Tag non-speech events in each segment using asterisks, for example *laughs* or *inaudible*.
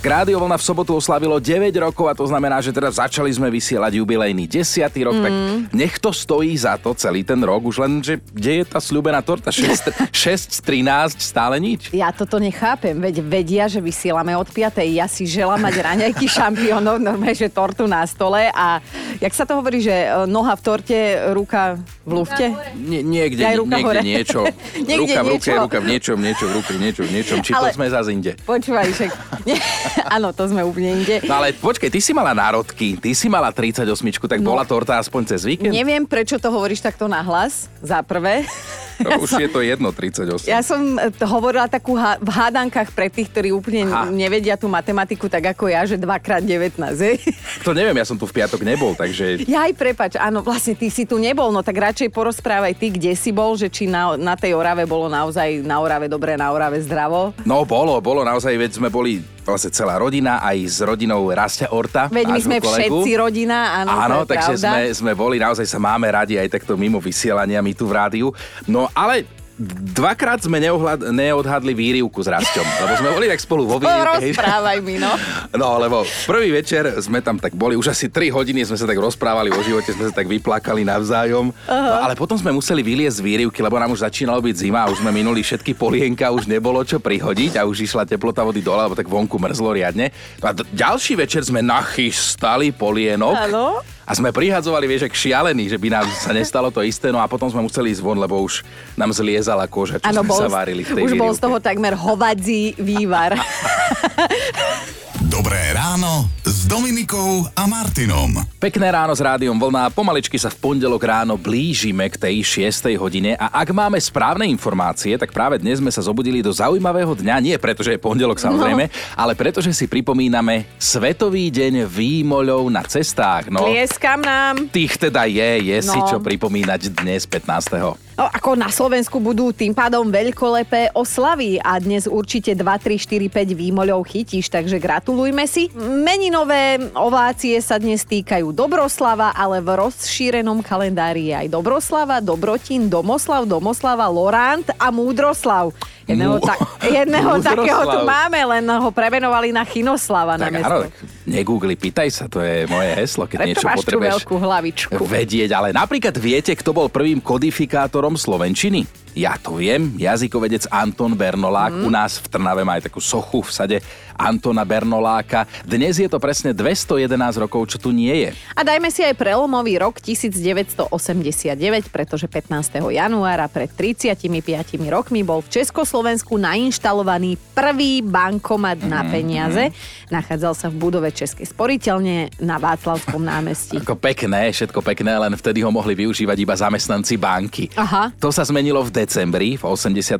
Rádio Vlna v sobotu oslavilo 9 rokov a to znamená, že teraz začali sme vysielať jubilejný 10. rok, mm. tak nech to stojí za to celý ten rok, už len, že kde je tá slúbená torta? 6, 6 13, stále nič? Ja toto nechápem, veď vedia, že vysielame od 5. Ja si želám mať raňajky *laughs* šampiónov, normálne, že tortu na stole a jak sa to hovorí, že e, noha v torte, ruka v lufte? Nie, niekde, Aj ruka niekde hore. niečo. *laughs* Niekde ruka v ruke, niečo. ruka v niečom, niečo v ruke, niečo v niečom. Či to Ale- sme zase inde. Počúvaj, však... *laughs* *laughs* Áno, to sme úplne inde. No ale počkej, ty si mala národky, ty si mala 38, tak No. bola torta aspoň cez víkend? Neviem, prečo to hovoríš takto nahlas, za prvé. *laughs* No, už je to jedno 38. Ja som e, to hovorila takú ha- v hádankách pre tých, ktorí úplne Aha. nevedia tú matematiku tak ako ja, že 2x19. hej. *laughs* To neviem, ja som tu v piatok nebol, takže Ja aj prepač, áno, vlastne ty si tu nebol, no tak radšej porozprávaj ty, kde si bol, že či na, na tej Orave bolo naozaj na Orave dobre, na Orave zdravo. No bolo, bolo naozaj, veď sme boli vlastne celá rodina, aj s rodinou Rastia Orta. Veď my sme kolegu. všetci rodina, áno, Áno, takže pravda. sme, sme boli, naozaj sa máme radi aj takto mimo vysielania, my tu v rádiu. No ale dvakrát sme neohľad, neodhadli výrivku s Rasťom, lebo sme boli tak spolu vo výrivke. hej. Porozprávaj mi, no. *laughs* No, lebo prvý večer sme tam tak boli, už asi 3 hodiny sme sa tak rozprávali o živote, sme sa tak vyplakali navzájom. No, ale potom sme museli vyliezť z výrivky, lebo nám už začínalo byť zima už sme minuli všetky polienka, už nebolo čo prihodiť a už išla teplota vody dole, lebo tak vonku mrzlo riadne. No A d- ďalší večer sme nachystali polienok. Áno. A sme prihadzovali, vieš, ak šialení, že by nám sa nestalo to isté, no a potom sme museli ísť von, lebo už nám zliezala koža, čo Áno, sme bol, sa varili v tej už bol z toho takmer hovadzí vývar. *laughs* *laughs* Dobré ráno s Dominikou a Martinom. Pekné ráno s rádiom Vlna. Pomaličky sa v pondelok ráno blížime k tej 6. hodine a ak máme správne informácie, tak práve dnes sme sa zobudili do zaujímavého dňa. Nie preto, že je pondelok samozrejme, ale preto, že si pripomíname Svetový deň výmoľov na cestách. No, Tlieskam nám. tých teda je, je si No. čo pripomínať dnes 15. No, ako na Slovensku budú tým pádom veľkolepé oslavy a dnes určite 2, 3, 4, 5 výmoľov chytíš, takže gratulujme si. Meninové ovácie sa dnes týkajú Dobroslava, ale v rozšírenom kalendári je aj Dobroslava, Dobrotín, Domoslav, Domoslava, Lorant a Múdroslav. Jedného, ta- jedného *laughs* Múdroslav. takého tu máme, len ho premenovali na Chinoslava na Tak mesto. áno, negoogli, pýtaj sa, to je moje heslo, keď Preto niečo máš tú potrebuješ veľkú hlavičku. vedieť. Ale napríklad viete, kto bol prvým kodifikátorom Slovenčiny? Ja to viem, jazykovedec Anton Bernolák. Mhm. U nás v Trnave má aj takú sochu v sade Antona Bernoláka. Dnes je to presne 211 rokov, čo tu nie je. A dajme si aj prelomový rok 1989, pretože 15. januára pred 35 rokmi bol v Československu nainštalovaný prvý bankomat na Mhm, peniaze. Nachádzal sa v budove Českej sporiteľne na Václavskom námestí. Ako pekné, všetko pekné, len vtedy ho mohli využívať iba zamestnanci banky. Aha. To sa zmenilo v decembri, v 89.,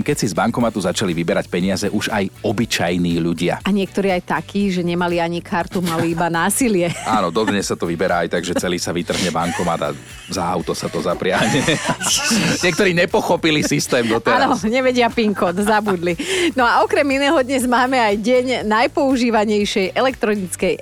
keď si z bankomatu začali vyberať peniaze už aj obyčajní ľudia. A niektorí aj takí, že nemali ani kartu, mali iba násilie. *laughs* Áno, dodnes sa to vyberá aj tak, že celý sa vytrhne bankomat a za auto sa to zapriahne. *laughs* Niektorí nepochopili systém Áno, doteraz. nevedia PIN kód, zabudli. No a okrem iného dnes máme aj deň najpoužívanejšej elektronickej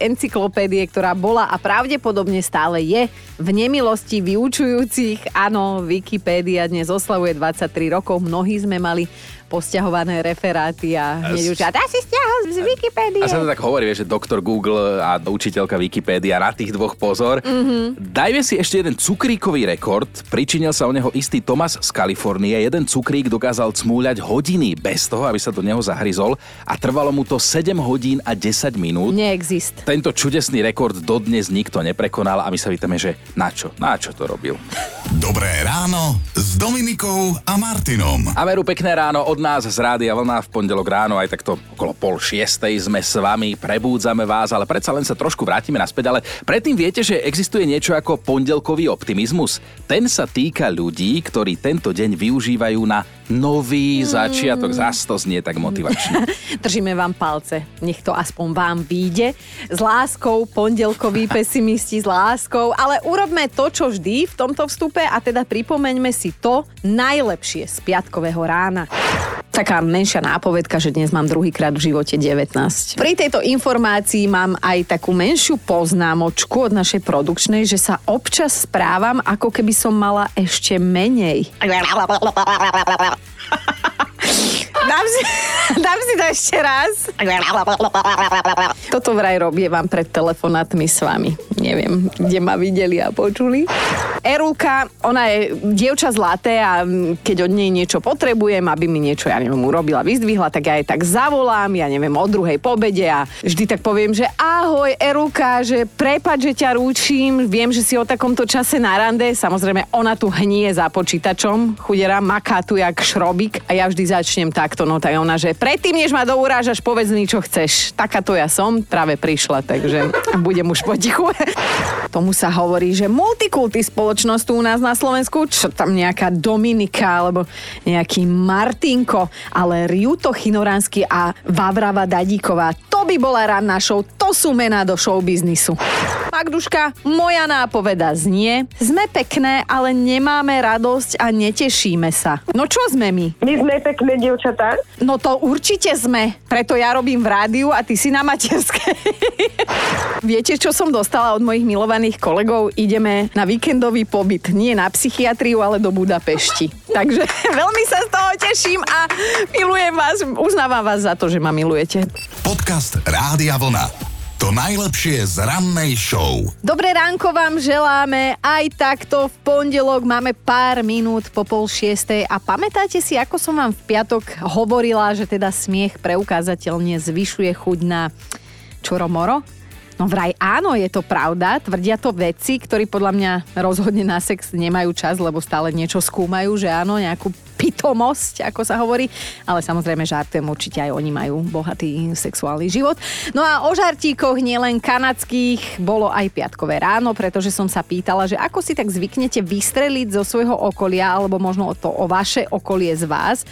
encyklopédie, ktorá bola a pravdepodobne stále je v nemilosti vyučujúcich. Áno, Wikipédia dnes oslavuje 23 rokov, mnohí sme mali posťahované referáty a hneď už, a si stiahol z Wikipédie. A sa to tak hovorí, že doktor Google a učiteľka Wikipédia na tých dvoch pozor. Mhm. Mm-hmm. Dajme si ešte jeden cukríkový rekord. Pričinil sa o neho istý Thomas z Kalifornie. Jeden cukrík dokázal cmúľať hodiny bez toho, aby sa do neho zahryzol a trvalo mu to 7 hodín a 10 minút. Neexist. Tento čudesný rekord dodnes nikto neprekonal a my sa pýtame, že na čo? Na čo to robil? *laughs* Dobré ráno s Dominikou a Martinom. A veru pekné ráno od nás z Rádia Vlna v pondelok ráno aj takto okolo pol šiestej sme s vami, prebúdzame vás, ale predsa len sa trošku vrátime naspäť, ale predtým viete, že existuje niečo ako pondelkový optimizmus. Ten sa týka ľudí, ktorí tento deň využívajú na nový začiatok. Zas to znie tak motivačne. *laughs* Držíme vám palce, nech to aspoň vám vyjde. S láskou, pondelkoví *laughs* pesimisti s láskou, ale urobme to, čo vždy v tomto vstupe a teda pripomeňme si to najlepšie z piatkového rána. Taká menšia nápovedka, že dnes mám druhýkrát v živote 19. Pri tejto informácii mám aj takú menšiu poznámočku od našej produkčnej, že sa občas správam, ako keby som mala ešte menej. *laughs* Dám si, *laughs* dám si to ešte raz. *laughs* Toto vraj robie vám pred telefonátmi s vami. Neviem, kde ma videli a počuli. Erulka, ona je dievča zlaté a keď od nej niečo potrebujem, aby mi niečo, ja neviem, urobila, vyzdvihla, tak ja jej tak zavolám, ja neviem, o druhej pobede a vždy tak poviem, že ahoj Erulka, že prepad, že ťa rúčim, viem, že si o takomto čase na rande, samozrejme ona tu hnie za počítačom, chudera maká tu jak šrobik a ja vždy začnem takto, no tak ona, že predtým, než ma dourážaš, povedz mi, čo chceš. Takáto ja som, práve prišla, takže budem už potichu. *laughs* Tomu sa hovorí, že multikulty spoločnosť u nás na Slovensku, čo tam nejaká Dominika alebo nejaký Martinko, ale Riuto Chinoránsky a Vavrava Dadíková, to by bola ranná show, to sú mená do showbiznisu. Magduška, moja nápoveda znie, sme pekné, ale nemáme radosť a netešíme sa. No čo sme my? My sme pekné dievčatá. No to určite sme, preto ja robím v rádiu a ty si na materskej. *laughs* Viete, čo som dostala od mojich milovaných kolegov? Ideme na víkendový pobyt. Nie na psychiatriu, ale do Budapešti. Takže *laughs* veľmi sa z toho teším a milujem vás. Uznávam vás za to, že ma milujete. Podcast Rádia Vlna. To najlepšie z rannej show. Dobré ránko vám želáme aj takto v pondelok. Máme pár minút po pol šiestej a pamätáte si, ako som vám v piatok hovorila, že teda smiech preukázateľne zvyšuje chuť na čoromoro? No vraj áno, je to pravda. Tvrdia to vedci, ktorí podľa mňa rozhodne na sex nemajú čas, lebo stále niečo skúmajú, že áno, nejakú pitomosť, ako sa hovorí. Ale samozrejme žartujem, určite aj oni majú bohatý sexuálny život. No a o žartíkoch nielen kanadských bolo aj piatkové ráno, pretože som sa pýtala, že ako si tak zvyknete vystreliť zo svojho okolia, alebo možno to o vaše okolie z vás.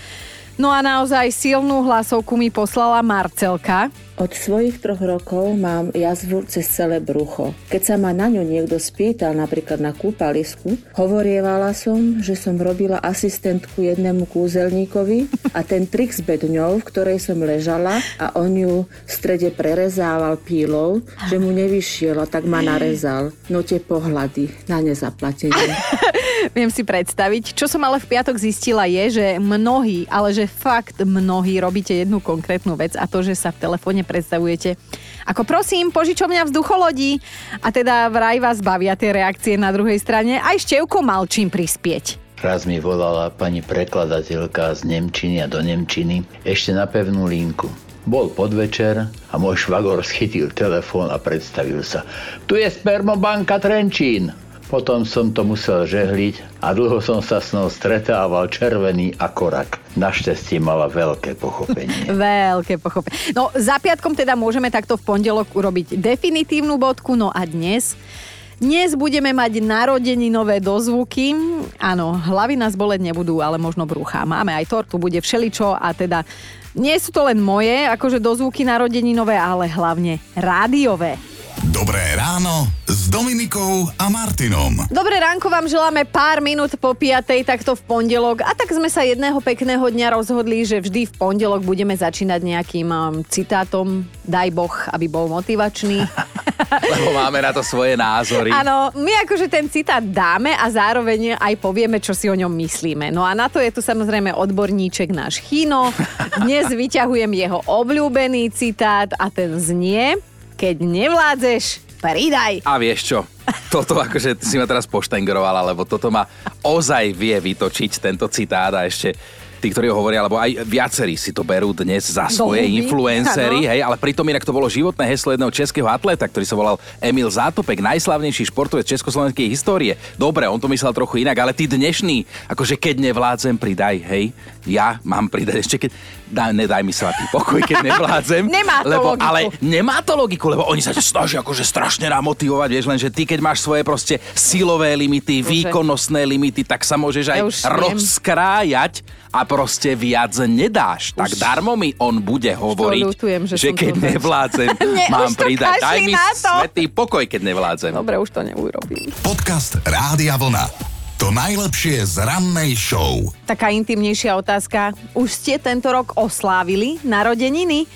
No a naozaj silnú hlasovku mi poslala Marcelka, od svojich troch rokov mám jazvu cez celé brucho. Keď sa ma na ňu niekto spýtal, napríklad na kúpalisku, hovorievala som, že som robila asistentku jednému kúzelníkovi a ten trik s bedňou, v ktorej som ležala a on ju v strede prerezával pílou, že mu nevyšiel a tak ma narezal. No tie pohľady na nezaplatenie. *laughs* Viem si predstaviť. Čo som ale v piatok zistila je, že mnohí, ale že fakt mnohí robíte jednu konkrétnu vec a to, že sa v telefóne predstavujete. Ako prosím, požičovňa vzducholodí a teda vraj vás bavia tie reakcie na druhej strane. Aj Števko mal čím prispieť. Raz mi volala pani prekladateľka z Nemčiny a do Nemčiny ešte na pevnú linku. Bol podvečer a môj švagor schytil telefón a predstavil sa. Tu je spermobanka Trenčín. Potom som to musel žehliť a dlho som sa s nou stretával červený ako rak. Našťastie mala veľké pochopenie. *laughs* veľké pochopenie. No za piatkom teda môžeme takto v pondelok urobiť definitívnu bodku, no a dnes... Dnes budeme mať narodeninové dozvuky. Áno, hlavy nás boleť nebudú, ale možno brucha. Máme aj tortu, bude všeličo a teda nie sú to len moje, akože dozvuky narodeninové, ale hlavne rádiové. Dobré ráno s Dominikou a Martinom. Dobré ránko vám želáme pár minút po piatej, takto v pondelok. A tak sme sa jedného pekného dňa rozhodli, že vždy v pondelok budeme začínať nejakým um, citátom. Daj Boh, aby bol motivačný. *laughs* Lebo máme na to svoje názory. Áno, my akože ten citát dáme a zároveň aj povieme, čo si o ňom myslíme. No a na to je tu samozrejme odborníček náš Chino. Dnes vyťahujem jeho obľúbený citát a ten znie keď nevládzeš, pridaj. A vieš čo? Toto akože si ma teraz poštengrovala, lebo toto ma ozaj vie vytočiť tento citát a ešte tí, ktorí ho hovoria, alebo aj viacerí si to berú dnes za svoje Dohuby, influencery, hej, ale pritom inak to bolo životné heslo jedného českého atleta, ktorý sa volal Emil Zátopek, najslavnejší športovec československej histórie. Dobre, on to myslel trochu inak, ale tí dnešní, akože keď nevládzem, pridaj, hej, ja mám pridať ešte keď... Daj, nedaj mi sa tý pokoj, keď nevládzem. *laughs* nemá to lebo, logiku. Ale nemá to logiku, lebo oni sa snažia akože strašne namotivovať, vieš, len že ty keď máš svoje proste silové limity, Bože. výkonnostné limity, tak sa môžeš aj ja rozkrájať a proste viac nedáš. Už... Tak darmo mi on bude hovoriť, ľutujem, že, že keď nevládzem, *laughs* ne, mám pridať. Daj mi svetý pokoj, keď nevládzem. Dobre, už to neurobím. Podcast Rádia Vlna. To najlepšie z rannej show. Taká intimnejšia otázka. Už ste tento rok oslávili narodeniny?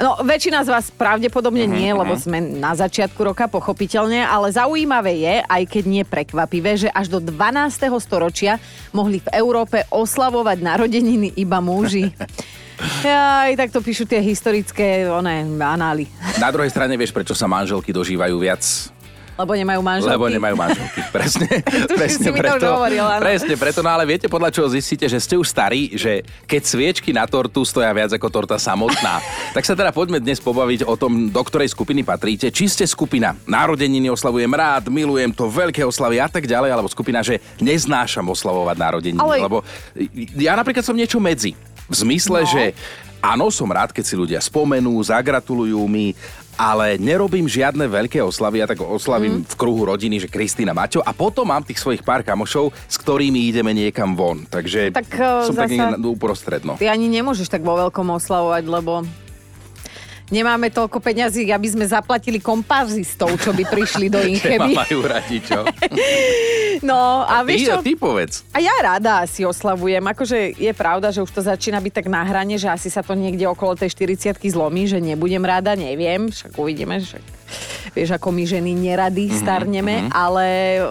No, väčšina z vás pravdepodobne nie, lebo sme na začiatku roka, pochopiteľne, ale zaujímavé je, aj keď nie prekvapivé, že až do 12. storočia mohli v Európe oslavovať narodeniny iba muži. *laughs* Aj tak to píšu tie historické oné, anály. Na druhej strane vieš, prečo sa manželky dožívajú viac? Lebo nemajú manželky. Lebo nemajú manželky. *laughs* Presne, presne preto. hovoril, presne preto, no ale viete podľa čoho zistíte, že ste už starí, že keď sviečky na tortu stoja viac ako torta samotná. *laughs* tak sa teda poďme dnes pobaviť o tom, do ktorej skupiny patríte. Či ste skupina narodeniny oslavujem rád, milujem to, veľké oslavy a tak ďalej, alebo skupina, že neznášam oslavovať narodeniny. Ale- Lebo ja napríklad som niečo medzi. V zmysle, No. že áno, som rád, keď si ľudia spomenú, zagratulujú mi, ale nerobím žiadne veľké oslavy, ja tak oslavím Mhm. v kruhu rodiny, že Kristýna Maťo a potom mám tých svojich pár kamošov, s ktorými ideme niekam von. Takže Tak, eh, som tak zasa- niekde uprostred, no. Ty ani nemôžeš tak vo veľkom oslavovať, lebo nemáme toľko peňazí, aby sme zaplatili komparzistov, čo by prišli do *laughs* Že Incheby. majú radi, čo? *laughs* No a, Ty, vieš čo? ty povedz. A ja rada si oslavujem. Akože je pravda, že už to začína byť tak na hrane, že asi sa to niekde okolo tej 40 zlomí, že nebudem rada, neviem, však uvidíme, však vieš, ako my ženy nerady Mhm, starneme, ale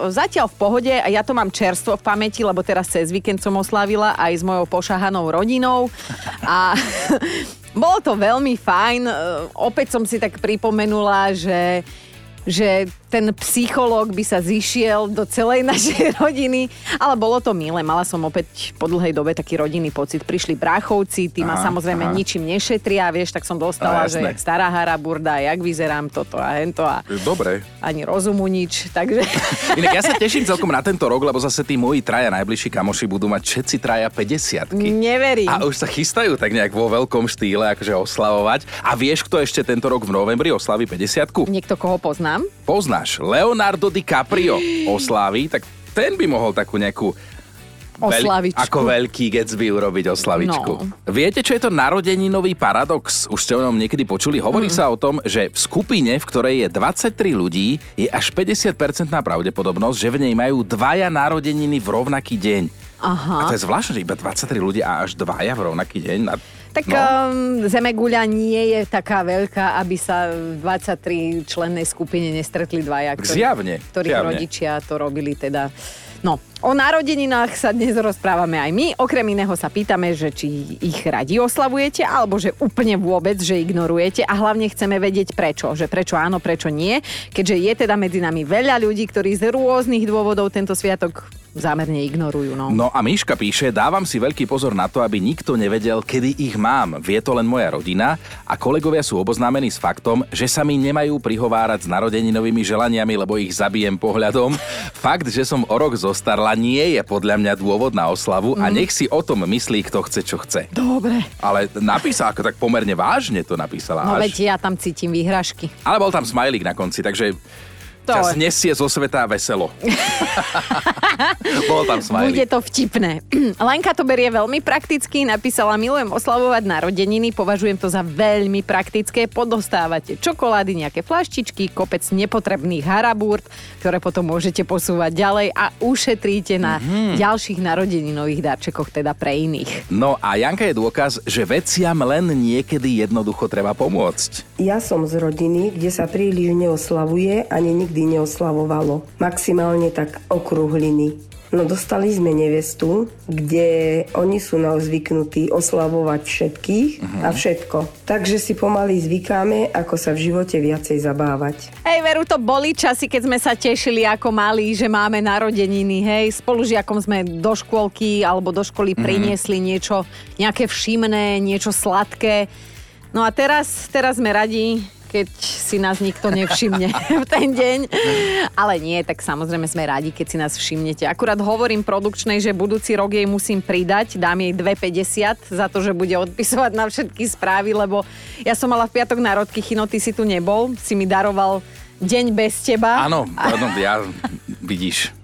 zatiaľ v pohode a ja to mám čerstvo v pamäti, lebo teraz cez víkend som oslavila aj s mojou pošahanou rodinou a *laughs* bolo to veľmi fajn. Opäť som si tak pripomenula, že že ten psychológ by sa zišiel do celej *laughs* našej rodiny, ale bolo to milé. Mala som opäť po dlhej dobe taký rodinný pocit. Prišli bráchovci, tí ma samozrejme aha. ničím nešetria, vieš, tak som dostala, Á, že jak stará hara burda, jak vyzerám toto a hento a Dobre. ani rozumu nič, takže... *laughs* Inak ja sa teším celkom na tento rok, lebo zase tí moji traja najbližší kamoši budú mať všetci traja 50 Neverím. A už sa chystajú tak nejak vo veľkom štýle, akože oslavovať. A vieš, kto ešte tento rok v novembri oslaví 50 Niekto, koho poznám? Poznáš, Leonardo DiCaprio osláví, tak ten by mohol takú nejakú Oslavičku. ako veľký Gatsby urobiť oslavičku. No. Viete, čo je to narodeninový paradox? Už ste o ňom niekedy počuli. Hovorí Mm. sa o tom, že v skupine, v ktorej je 23 ľudí, je až 50% pravdepodobnosť, že v nej majú dvaja narodeniny v rovnaký deň. Aha. A to je zvláštne, že iba 23 ľudí a až dvaja v rovnaký deň. A, Tak no. um, Zemeguľa nie je taká veľká, aby sa v 23 člennej skupine nestretli dvaja, ktorí, Zjavne, ktorých zjavne. rodičia to robili teda. No, o narodeninách sa dnes rozprávame aj my. Okrem iného sa pýtame, že či ich radi oslavujete, alebo že úplne vôbec, že ignorujete a hlavne chceme vedieť prečo. Že prečo áno, prečo nie. Keďže je teda medzi nami veľa ľudí, ktorí z rôznych dôvodov tento sviatok zámerne ignorujú. No. No a Miška píše, dávam si veľký pozor na to, aby nikto nevedel, kedy ich mám. Vie to len moja rodina a kolegovia sú oboznámení s faktom, že sa mi nemajú prihovárať s narodeninovými želaniami, lebo ich zabijem pohľadom. Fakt, že som o rok zostarla, nie je podľa mňa dôvod na oslavu a nech si o tom myslí, kto chce, čo chce. Dobre. Ale napísala ako tak pomerne vážne to napísala. No až. veď ja tam cítim výhražky. Ale bol tam smajlík na konci, takže To- ťa nesie zo sveta veselo. *laughs* bol tam smajlík. Bude to vtipné. *clears throat* Lenka to berie veľmi prakticky, napísala, milujem oslavovať narodeniny, považujem to za veľmi praktické, podostávate čokolády, nejaké flaštičky, kopec nepotrebných harabúrt, ktoré potom môžete posúvať ďalej a ušetríte na Mhm. ďalších narodeninových darčekoch, teda pre iných. No a Janka je dôkaz, že veciam len niekedy jednoducho treba pomôcť. Ja som z rodiny, kde sa príliš neoslavuje, ani nikdy neoslavovalo. Maximálne tak okrúhliny. No dostali sme nevestu, kde oni sú na zvyknutí oslavovať všetkých a všetko. Takže si pomaly zvykáme, ako sa v živote viacej zabávať. Hej, Veru, to boli časy, keď sme sa tešili ako malí, že máme narodeniny, hej. Spolužiakom sme do škôlky alebo do školy priniesli niečo, nejaké všimné, niečo sladké. No a teraz, teraz sme radi, keď si nás nikto nevšimne *laughs* v ten deň. Ale nie, tak samozrejme sme radi, keď si nás všimnete. Akurát hovorím produkčnej, že budúci rok jej musím pridať, dám jej 2,50 za to, že bude odpisovať na všetky správy, lebo ja som mala v piatok národky, Chino, ty si tu nebol, si mi daroval deň bez teba. Áno, áno, ja vidíš.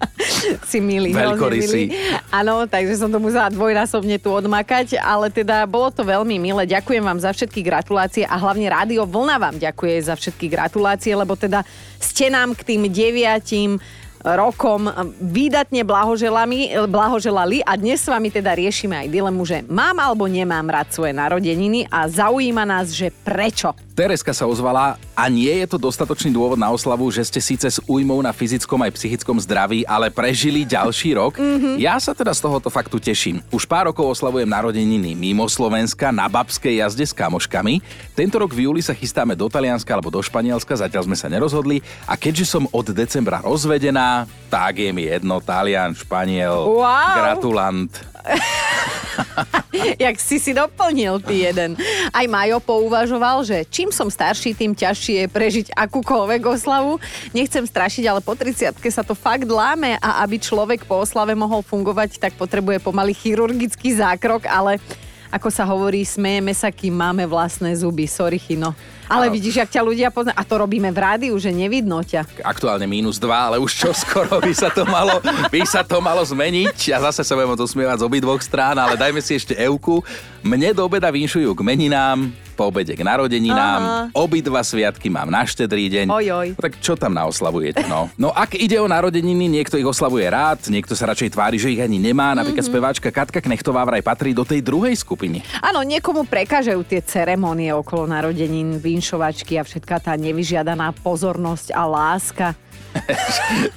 si milý. Veľkorysý. Áno, takže som to musela dvojnásobne tu odmakať, ale teda bolo to veľmi milé. Ďakujem vám za všetky gratulácie a hlavne Rádio Vlna vám ďakuje za všetky gratulácie, lebo teda ste nám k tým deviatim rokom výdatne blahoželali a dnes s vami teda riešime aj dilemu, že mám alebo nemám rád svoje narodeniny a zaujíma nás, že prečo. Tereska sa ozvala a nie je to dostatočný dôvod na oslavu, že ste síce s újmou na fyzickom aj psychickom zdraví, ale prežili ďalší rok. Mm-hmm. Ja sa teda z tohoto faktu teším. Už pár rokov oslavujem narodeniny mimo Slovenska na babskej jazde s kamoškami. Tento rok v júli sa chystáme do Talianska alebo do Španielska, zatiaľ sme sa nerozhodli. A keďže som od decembra rozvedená, tak je mi jedno, Talian, Španiel, Wow. gratulant. *laughs* Jak si si doplnil ty jeden. Aj Majo pouvažoval, že čím som starší, tým ťažšie je prežiť akúkoľvek oslavu. Nechcem strašiť, ale po 30 sa to fakt láme a aby človek po oslave mohol fungovať, tak potrebuje pomaly chirurgický zákrok, ale ako sa hovorí, smejeme sa, kým máme vlastné zuby. Sorry, Chino. Ale vidíš, jak ťa ľudia poznajú. A to robíme v rádiu, že nevidno ťa. Aktuálne minus 2, ale už čo skoro by sa to malo, by sa to malo zmeniť. A zase sa budeme to smievať z obidvoch strán, ale dajme si ešte Euku. Mne do obeda vinšujú k meninám, po obede k narodeninám. Aha. Obidva sviatky mám na štedrý deň. Ojoj. No Tak čo tam naoslavujete, no? No ak ide o narodeniny, niekto ich oslavuje rád, niekto sa radšej tvári, že ich ani nemá. Napríklad Mhm. speváčka Katka Knechtová vraj patrí do tej druhej skupiny. Áno, niekomu prekážajú tie ceremonie okolo narodenín, vinšovačky a všetká tá nevyžiadaná pozornosť a láska. *laughs*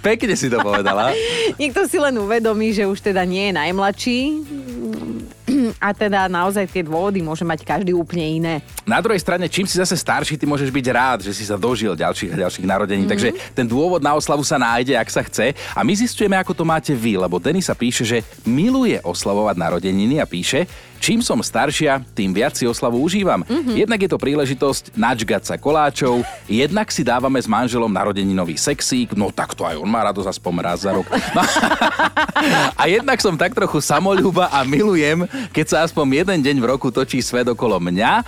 Pekne si to povedala. *laughs* Niekto si len uvedomí, že už teda nie je najmladší a teda naozaj tie dôvody môže mať každý úplne iné. Na druhej strane, čím si zase starší, ty môžeš byť rád, že si sa dožil ďalších a ďalších narodení. Mhm. Takže ten dôvod na oslavu sa nájde, ak sa chce. A my zistujeme, ako to máte vy, lebo Denisa píše, že miluje oslavovať narodeniny a píše, čím som staršia, tým viac si oslavu užívam. Mhm. Jednak je to príležitosť načgať sa koláčov, jednak si dávame s manželom narodeninový sexík, no tak to aj on má radosť aspoň raz za rok. No, *laughs* a jednak som tak trochu samolúba a milujem, keď sa aspoň jeden deň v roku točí svet okolo mňa.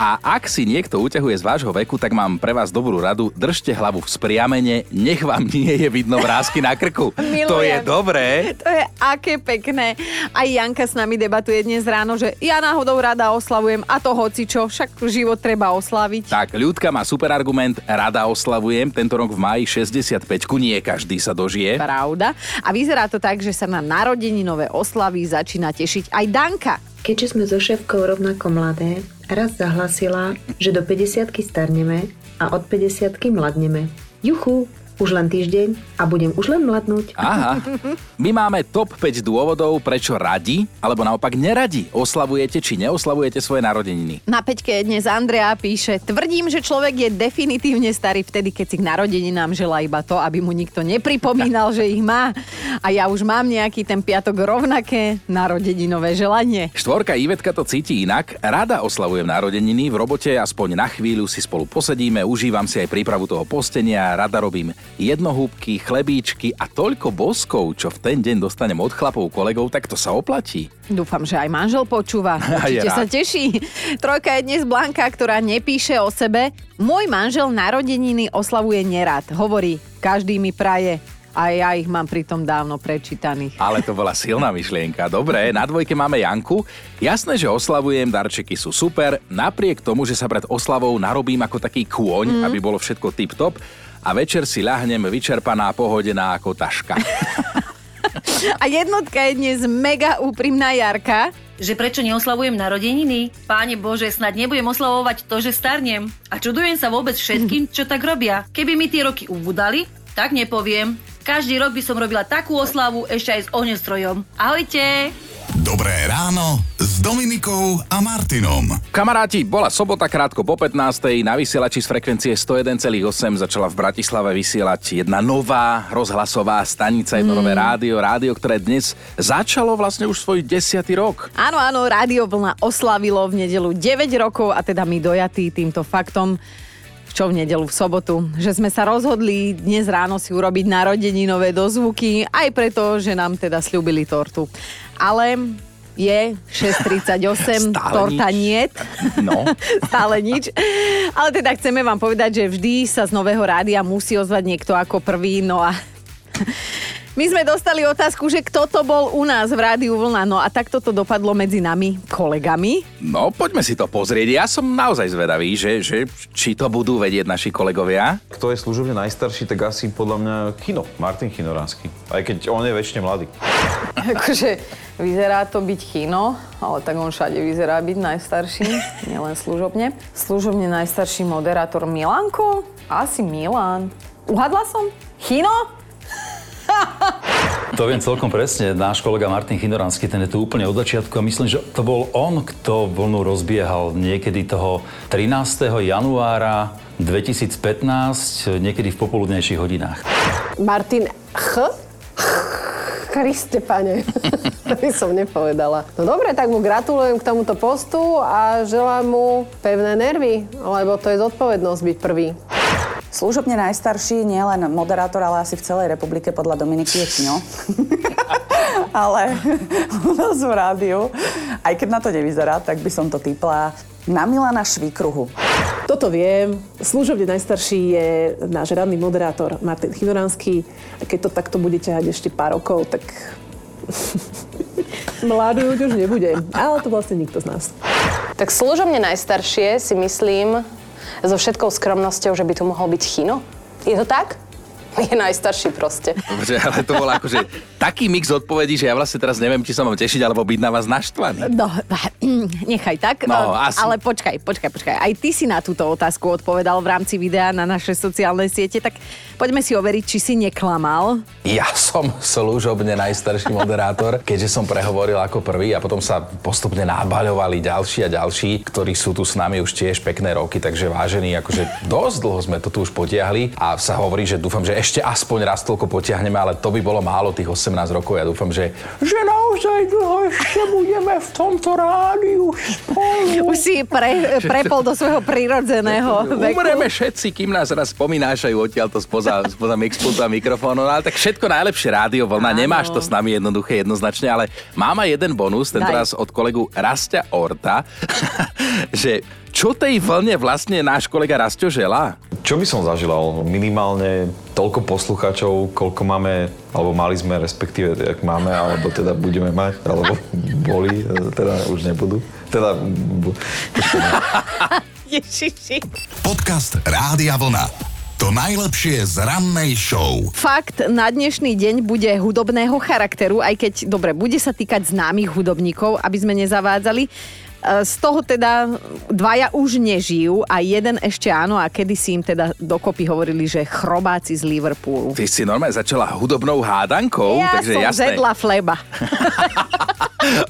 A ak si niekto uťahuje z vášho veku, tak mám pre vás dobrú radu. Držte hlavu v spriamene, nech vám nie je vidno vrázky na krku. *laughs* To je dobré. To je aké pekné. Aj Janka s nami debatuje dnes ráno, že ja náhodou rada oslavujem a to hocičo, však život treba oslaviť. Tak, ľudka má super argument, rada oslavujem, tento rok v máji 65 nie každý sa dožije. Pravda. A vyzerá to tak, že sa na narodeninové oslavy začína tešiť aj Danka. Keďže sme so šéfkou rovnako mladé, raz zahlasila, že do 50 starneme a od 50 mladneme. Juchu, už len týždeň a budem už len mladnúť. Aha. My máme top 5 dôvodov, prečo radi, alebo naopak neradi oslavujete či neoslavujete svoje narodeniny. Na peťke dnes Andrea píše, tvrdím, že človek je definitívne starý vtedy, keď si k narodeninám želá iba to, aby mu nikto nepripomínal, že ich má. A ja už mám nejaký ten piatok rovnaké narodeninové želanie. Štvorka Ivetka to cíti inak. Rada oslavujem narodeniny, v robote aspoň na chvíľu si spolu posedíme, užívam si aj prípravu toho postenia, rada robím jednohúbky, chlebíčky a toľko boskov, čo v ten deň dostanem od chlapov kolegov, tak to sa oplatí. Dúfam, že aj manžel počúva. *laughs* Určite sa teší. Trojka je dnes Blanka, ktorá nepíše o sebe. Môj manžel narodeniny oslavuje nerád. Hovorí, každý mi praje. A ja ich mám pritom dávno prečítaných. Ale to bola silná myšlienka. Dobre, na dvojke máme Janku. Jasné, že oslavujem, darčeky sú super, napriek tomu, že sa pred oslavou narobím ako taký kôň, mm. aby bolo všetko tip-top a večer si ľahnem vyčerpaná, pohodená ako taška. *laughs* A jednotka je dnes mega úprimná Jarka. že prečo neoslavujem narodeniny? Páne Bože, snad nebudem oslavovať to, že starnem. A čudujem sa vôbec všetkým, čo tak robia. Keby mi tie roky ubudali, tak nepoviem. Každý rok by som robila takú oslavu ešte aj s ohňostrojom. Ahojte! Dobré ráno s Dominikou a Martinom. Kamaráti, bola sobota krátko po 15. Na vysielači z frekvencie 101,8 začala v Bratislave vysielať jedna nová rozhlasová stanica, jedno nové rádio, rádio, ktoré dnes začalo vlastne už svoj desiatý rok. Áno, áno, Rádio Vlna oslavilo v nedelu 9 rokov a teda my dojatí týmto faktom čo v nedelu v sobotu, že sme sa rozhodli dnes ráno si urobiť narodeninové dozvuky, aj preto, že nám teda slúbili tortu. Ale je 6.38, *laughs* Stále torta niet. No. *laughs* Stále nič. Ale teda chceme vám povedať, že vždy sa z nového rádia musí ozvať niekto ako prvý, no a My sme dostali otázku, že kto to bol u nás v Rádiu Vlna. No a takto to dopadlo medzi nami, kolegami. No, poďme si to pozrieť. Ja som naozaj zvedavý, že, že či to budú vedieť naši kolegovia. Kto je služobne najstarší, tak asi podľa mňa Chino, Martin Chinoránsky. Aj keď on je väčšine mladý. Akože vyzerá to byť chino, ale tak on všade vyzerá byť najstarší, nielen služobne. Služobne najstarší moderátor Milanko? Asi Milan. Uhadla som? Chino? To viem celkom presne. Náš kolega Martin Chinoranský, ten je tu úplne od začiatku a myslím, že to bol on, kto vlnu rozbiehal niekedy toho 13. januára 2015, niekedy v popoludnejších hodinách. Martin Ch? Kriste, pane. to by som nepovedala. No dobre, tak mu gratulujem k tomuto postu a želám mu pevné nervy, lebo to je zodpovednosť byť prvý. Služobne najstarší, nie len moderátor, ale asi v celej republike podľa Dominiky je Kino. *laughs* ale u nás v rádiu, aj keď na to nevyzerá, tak by som to typla na Milana Švíkruhu. Toto viem. Služobne najstarší je náš radný moderátor Martin Chinoranský. A keď to takto bude ťahať ešte pár rokov, tak *laughs* mladú už nebude. Ale to vlastne nikto z nás. Tak služobne najstaršie si myslím, so všetkou skromnosťou, že by tu mohol byť Chino? Je to tak? *laughs* Je najstarší proste. Dobre, ale to bol akože taký mix odpovedí, že ja vlastne teraz neviem, či sa mám tešiť, alebo byť na vás naštvaný. No, *laughs* nechaj tak. No, asi. Ale počkaj, počkaj, počkaj. Aj ty si na túto otázku odpovedal v rámci videa na naše sociálne siete, tak poďme si overiť, či si neklamal. Ja som služobne najstarší moderátor, keďže som prehovoril ako prvý a potom sa postupne nabaľovali ďalší a ďalší, ktorí sú tu s nami už tiež pekné roky, takže vážení, akože dosť dlho sme to tu už potiahli a sa hovorí, že dúfam, že ešte aspoň raz toľko potiahneme, ale to by bolo málo tých 18 rokov. Ja dúfam, že, že naozaj dlho ešte budeme v tomto rádiu spolu. Už si pre, prepol do svojho prirodzeného veku. Umreme všetci, kým nás raz pominášajú odtiaľto spoza, spoza mixpultu a mikrofónu. No, ale tak všetko najlepšie rádio vlna. Áno. Nemáš to s nami jednoduché, jednoznačne, ale mám aj jeden bonus, tento Daj. raz od kolegu Rastia Orta, *laughs* že čo tej vlne vlastne náš kolega Rastio želá? Čo by som zažilal? Minimálne toľko poslucháčov, koľko máme, alebo mali sme, respektíve, jak máme, alebo teda budeme mať, alebo *laughs* boli, teda už nebudú. Teda... *laughs* Ježiši. Podcast Rádia Vlna. To najlepšie z rannej show. Fakt na dnešný deň bude hudobného charakteru, aj keď, dobre, bude sa týkať známych hudobníkov, aby sme nezavádzali. E, Z toho teda dvaja už nežijú a jeden ešte áno a kedy si im teda dokopy hovorili, že chrobáci z Liverpoolu. Ty si normálne začala hudobnou hádankou, Ja takže som jasné. zedla fleba. *laughs*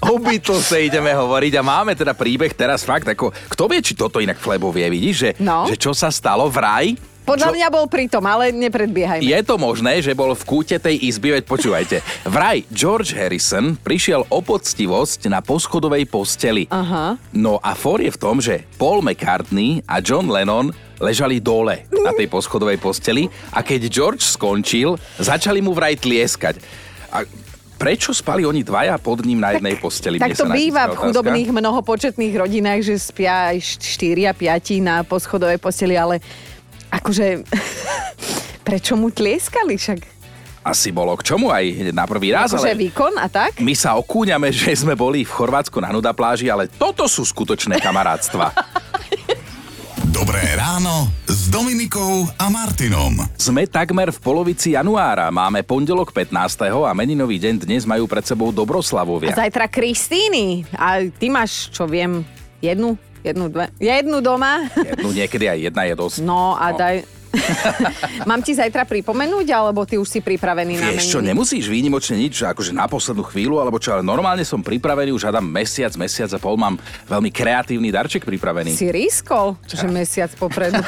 O Beatlese ideme hovoriť a máme teda príbeh teraz fakt ako, kto vie, či toto inak Flebo vie, vidíš, že, No. že čo sa stalo vraj? Podľa Čo- mňa bol pritom, ale nepredbiehajme. Je to možné, že bol v kúte tej izby, veď počúvajte. Vraj George Harrison prišiel o poctivosť na poschodovej posteli. Aha. No a for je v tom, že Paul McCartney a John Lennon ležali dole na tej poschodovej posteli a keď George skončil, začali mu vraj tlieskať. A prečo spali oni dvaja pod ním na jednej posteli? Tak to býva v chudobných mnohopočetných rodinách, že spia aj 4 a 5 na poschodovej posteli, ale akože *laughs* prečo mu tlieskali však? Asi bolo k čomu aj na prvý raz, Akože ale výkon a tak? my sa okúňame, *laughs* že sme boli v Chorvátsku na nuda pláži, ale toto sú skutočné kamarátstva. *laughs* Dobré ráno s Dominikou a Martinom. Sme takmer v polovici januára, máme pondelok 15. a meninový deň dnes majú pred sebou A Dobroslavovia. zajtra Kristíny. A ty máš, čo viem, jednu, jednu, dve, jednu doma. Jednu, niekedy aj jedna je dosť. No a daj... *laughs* Mám ti zajtra pripomenúť, alebo ty už si pripravený na Vieš čo, meniny? nemusíš výnimočne nič, že akože na poslednú chvíľu, alebo čo, ale normálne som pripravený, už hádam mesiac, mesiac a pol mám veľmi kreatívny darček pripravený. Si riskol, že mesiac popredu.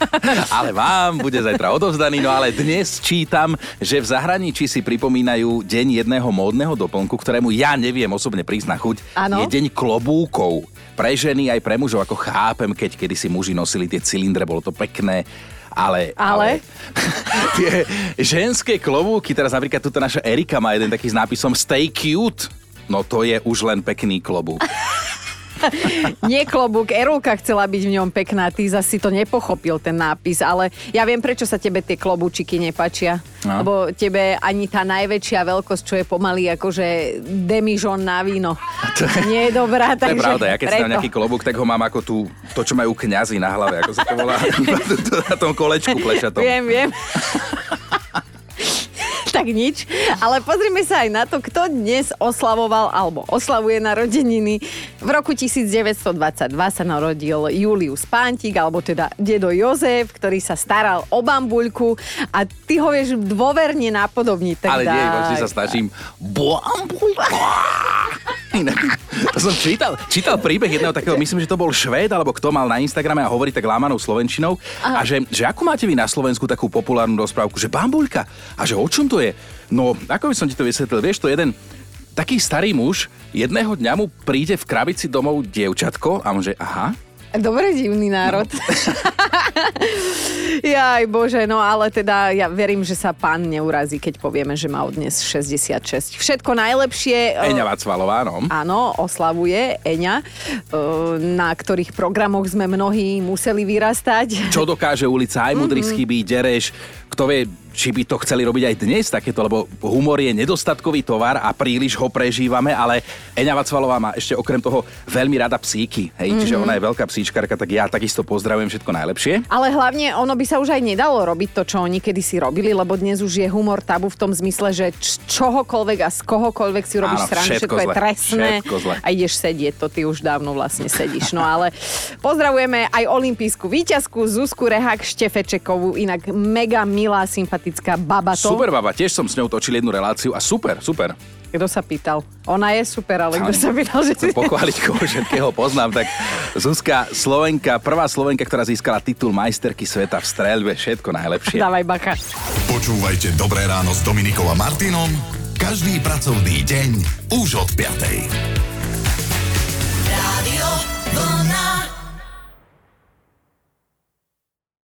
*laughs* ale vám bude zajtra odovzdaný, no ale dnes čítam, že v zahraničí si pripomínajú deň jedného módneho doplnku, ktorému ja neviem osobne prísť na chuť. Áno? Je deň klobúkov. Pre ženy aj pre mužov, ako chápem, keď kedysi muži nosili tie cylindre, bolo to pekné. Ale, Ale? *laughs* tie ženské klobúky, teraz napríklad tuto naša Erika má jeden taký s nápisom Stay cute. No to je už len pekný klobúk. *laughs* Nie klobúk, Erulka chcela byť v ňom pekná, ty zasi to nepochopil ten nápis, ale ja viem, prečo sa tebe tie klobúčiky nepačia. No. Lebo tebe ani tá najväčšia veľkosť, čo je pomaly akože demižon na víno, *laughs* nie je dobrá. To je takže pravda, ja keď si preto. nejaký klobúk, tak ho mám ako tú, to, čo majú kňazi na hlave, ako sa to volá, *laughs* na tom kolečku plešatom. Viem, viem. *laughs* tak nič. Ale pozrime sa aj na to, kto dnes oslavoval alebo oslavuje narodeniny. V roku 1922 sa narodil Julius Pántik, alebo teda dedo Jozef, ktorý sa staral o bambuľku a ty ho vieš dôverne napodobniť. Tak Ale nie, sa snažím. Bambuľka. *laughs* Inak, to som čítal, čítal príbeh jedného takého, myslím, že to bol Švéd, alebo kto mal na Instagrame a hovorí tak lámanou slovenčinou. A že, že ako máte vy na Slovensku takú populárnu rozprávku, že bambuľka. A že o čom to je? No, ako by som ti to vysvetlil? Vieš, to jeden taký starý muž, jedného dňa mu príde v krabici domov dievčatko a on že, aha, Dobre divný národ. No. *laughs* Jaj, bože, no ale teda ja verím, že sa pán neurazí, keď povieme, že má dnes 66. Všetko najlepšie. e, Eňa Vacvalová, no. Áno, oslavuje Eňa, e, na ktorých programoch sme mnohí museli vyrastať. Čo dokáže ulica, aj Mudrých Mhm. chybí, Dereš, kto vie, či by to chceli robiť aj dnes takéto, lebo humor je nedostatkový tovar a príliš ho prežívame, ale Eňa Vacvalová má ešte okrem toho veľmi rada psíky, hej, čiže Mhm. ona je veľká psíčkarka, tak ja takisto pozdravujem všetko najlepšie. Ale hlavne ono by sa už aj nedalo robiť to, čo oni kedysi robili, lebo dnes už je humor tabu v tom zmysle, že č- čohokoľvek a z kohokoľvek si robíš Áno, srandu, všetko všetko, je zle, trestné všetko zle. a ideš sedieť, to ty už dávno vlastne sedíš. No ale pozdravujeme aj olimpijskú víťazku Zuzku Rehák Štefečekovú, inak mega milá, sympatická baba to. Super baba, tiež som s ňou točil jednu reláciu a super, super. Kto sa pýtal? Ona je super, ale kto sa pýtal, že Chcem pochváliť, koho *laughs* všetkého poznám, tak Zuzka Slovenka, prvá Slovenka, ktorá získala titul majsterky sveta v streľbe, všetko najlepšie. Dávaj baka. Počúvajte Dobré ráno s Dominikou a Martinom každý pracovný deň už od 5. Rádio Vlna.